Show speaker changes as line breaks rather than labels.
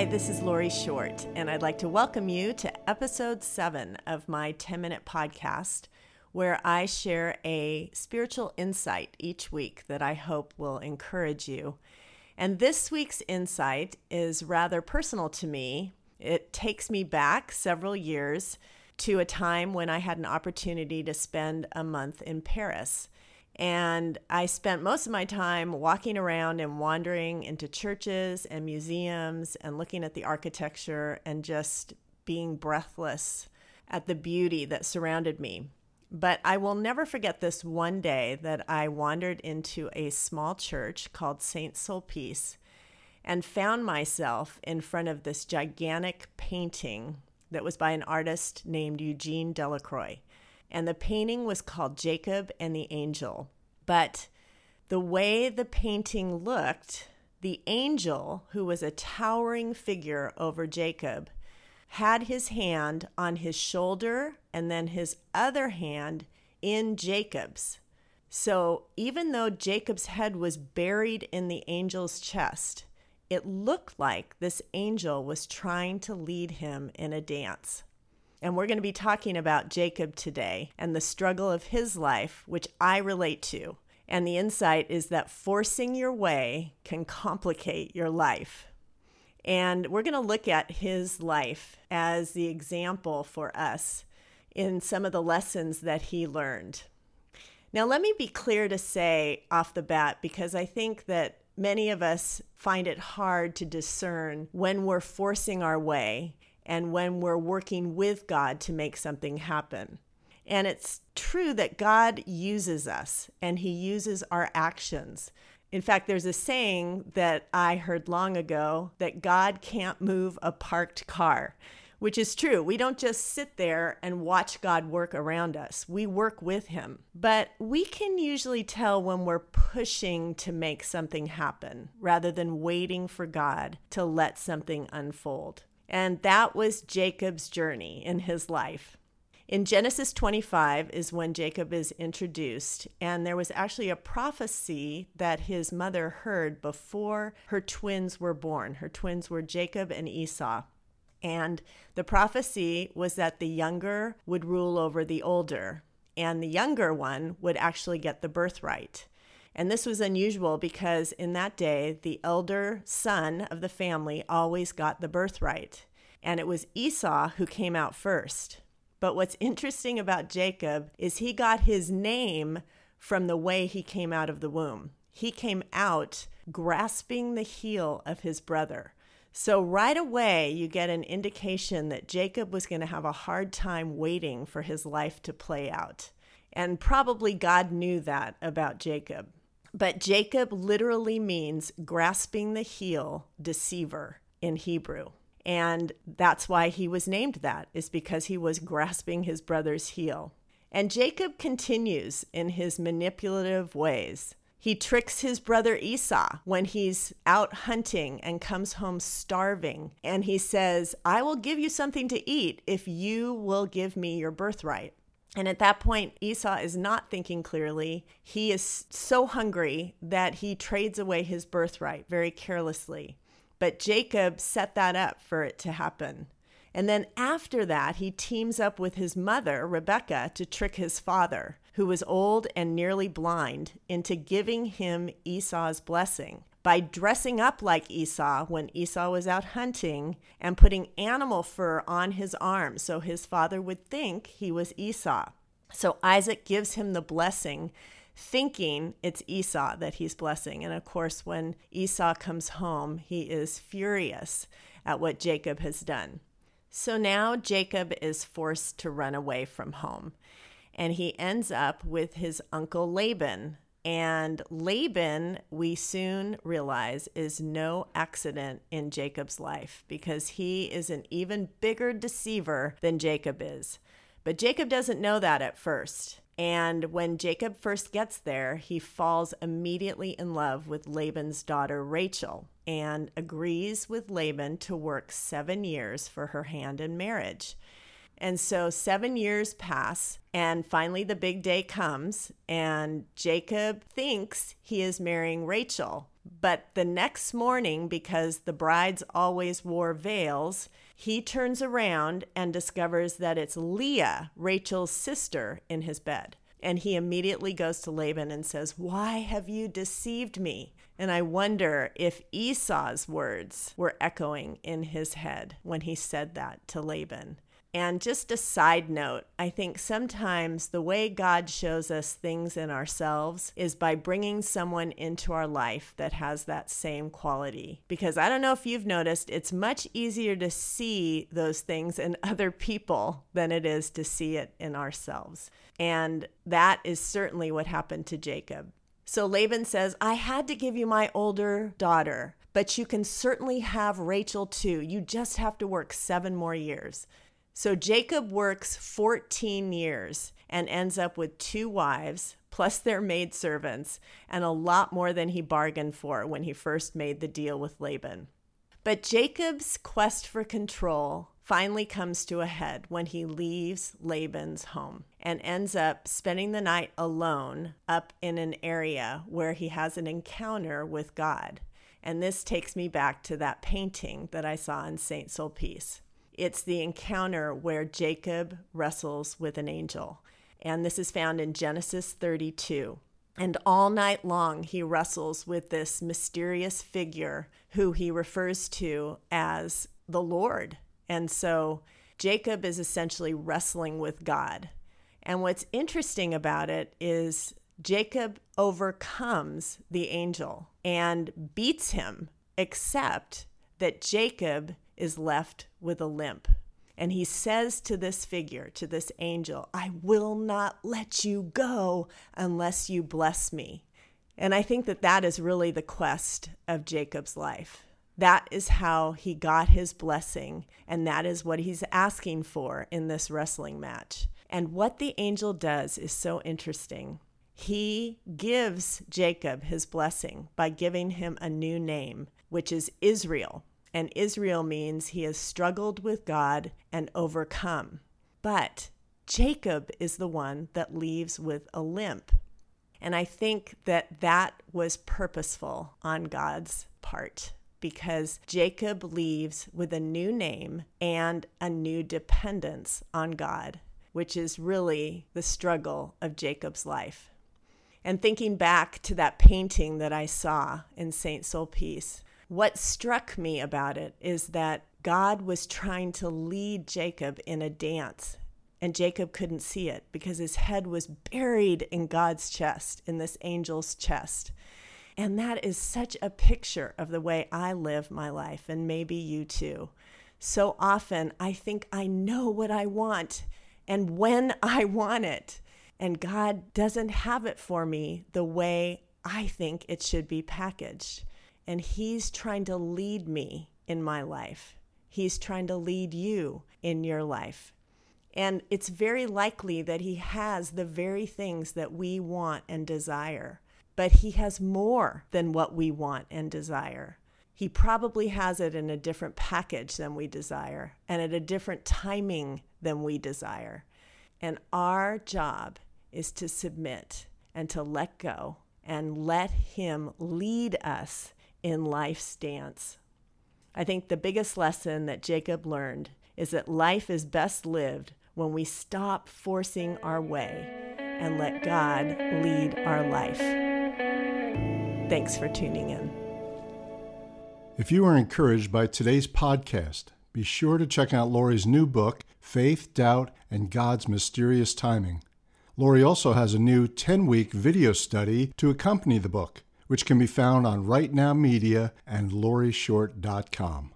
Hi, this is Lori Short, and I'd like to welcome you to episode seven of my 10 minute podcast, where I share a spiritual insight each week that I hope will encourage you. And this week's insight is rather personal to me. It takes me back several years to a time when I had an opportunity to spend a month in Paris. And I spent most of my time walking around and wandering into churches and museums and looking at the architecture and just being breathless at the beauty that surrounded me. But I will never forget this one day that I wandered into a small church called St. Sulpice and found myself in front of this gigantic painting that was by an artist named Eugene Delacroix and the painting was called Jacob and the Angel. But the way the painting looked, the angel, who was a towering figure over Jacob, had his hand on his shoulder and then his other hand in Jacob's. So even though Jacob's head was buried in the angel's chest, it looked like this angel was trying to lead him in a dance. And we're going to be talking about Jacob today and the struggle of his life, which I relate to. And the insight is that forcing your way can complicate your life. And we're going to look at his life as the example for us in some of the lessons that he learned. Now, let me be clear to say off the bat, because I think that many of us find it hard to discern when we're forcing our way and when we're working with God to make something happen. And it's true that God uses us and He uses our actions. In fact, there's a saying that I heard long ago that God can't move a parked car, which is true. We don't just sit there and watch God work around us, we work with Him. But we can usually tell when we're pushing to make something happen rather than waiting for God to let something unfold. And that was Jacob's journey in his life. In Genesis 25 is when Jacob is introduced, and there was actually a prophecy that his mother heard before her twins were born. Her twins were Jacob and Esau. And the prophecy was that the younger would rule over the older, and the younger one would actually get the birthright. And this was unusual because in that day, the elder son of the family always got the birthright. And it was Esau who came out first. But what's interesting about Jacob is he got his name from the way he came out of the womb. He came out grasping the heel of his brother. So, right away, you get an indication that Jacob was going to have a hard time waiting for his life to play out. And probably God knew that about Jacob. But Jacob literally means grasping the heel, deceiver in Hebrew. And that's why he was named that, is because he was grasping his brother's heel. And Jacob continues in his manipulative ways. He tricks his brother Esau when he's out hunting and comes home starving. And he says, I will give you something to eat if you will give me your birthright. And at that point, Esau is not thinking clearly. He is so hungry that he trades away his birthright very carelessly. But Jacob set that up for it to happen. And then after that, he teams up with his mother, Rebecca, to trick his father, who was old and nearly blind, into giving him Esau's blessing by dressing up like Esau when Esau was out hunting and putting animal fur on his arms so his father would think he was Esau. So Isaac gives him the blessing, thinking it's Esau that he's blessing. And of course, when Esau comes home, he is furious at what Jacob has done. So now Jacob is forced to run away from home. And he ends up with his uncle Laban, and Laban, we soon realize, is no accident in Jacob's life because he is an even bigger deceiver than Jacob is. But Jacob doesn't know that at first. And when Jacob first gets there, he falls immediately in love with Laban's daughter Rachel and agrees with Laban to work seven years for her hand in marriage. And so seven years pass, and finally the big day comes, and Jacob thinks he is marrying Rachel. But the next morning, because the brides always wore veils, he turns around and discovers that it's Leah, Rachel's sister, in his bed. And he immediately goes to Laban and says, Why have you deceived me? And I wonder if Esau's words were echoing in his head when he said that to Laban. And just a side note, I think sometimes the way God shows us things in ourselves is by bringing someone into our life that has that same quality. Because I don't know if you've noticed, it's much easier to see those things in other people than it is to see it in ourselves. And that is certainly what happened to Jacob. So Laban says, I had to give you my older daughter, but you can certainly have Rachel too. You just have to work seven more years. So Jacob works 14 years and ends up with two wives, plus their maidservants, and a lot more than he bargained for when he first made the deal with Laban. But Jacob's quest for control finally comes to a head when he leaves Laban's home and ends up spending the night alone up in an area where he has an encounter with God. And this takes me back to that painting that I saw in St. Sulpice. It's the encounter where Jacob wrestles with an angel. And this is found in Genesis 32. And all night long, he wrestles with this mysterious figure who he refers to as the Lord. And so Jacob is essentially wrestling with God. And what's interesting about it is Jacob overcomes the angel and beats him, except that Jacob is left with a limp. And he says to this figure, to this angel, I will not let you go unless you bless me. And I think that that is really the quest of Jacob's life. That is how he got his blessing, and that is what he's asking for in this wrestling match. And what the angel does is so interesting. He gives Jacob his blessing by giving him a new name, which is Israel and Israel means he has struggled with God and overcome. But Jacob is the one that leaves with a limp. And I think that that was purposeful on God's part because Jacob leaves with a new name and a new dependence on God, which is really the struggle of Jacob's life. And thinking back to that painting that I saw in St. Sulpice, what struck me about it is that God was trying to lead Jacob in a dance, and Jacob couldn't see it because his head was buried in God's chest, in this angel's chest. And that is such a picture of the way I live my life, and maybe you too. So often I think I know what I want and when I want it. And God doesn't have it for me the way I think it should be packaged and He's trying to lead me in my life. He's trying to lead you in your life. And it's very likely that He has the very things that we want and desire, but He has more than what we want and desire. He probably has it in a different package than we desire and at a different timing than we desire. And our job is to submit and to let go and let Him lead us in life's dance. I think the biggest lesson that Jacob learned is that life is best lived when we stop forcing our way and let God lead our life. Thanks for tuning in.
If you are encouraged by today's podcast, be sure to check out Lori's new book, Faith, Doubt, and God's Mysterious Timing. Lori also has a new 10 week video study to accompany the book which can be found on Right Now Media and LoriShort.com.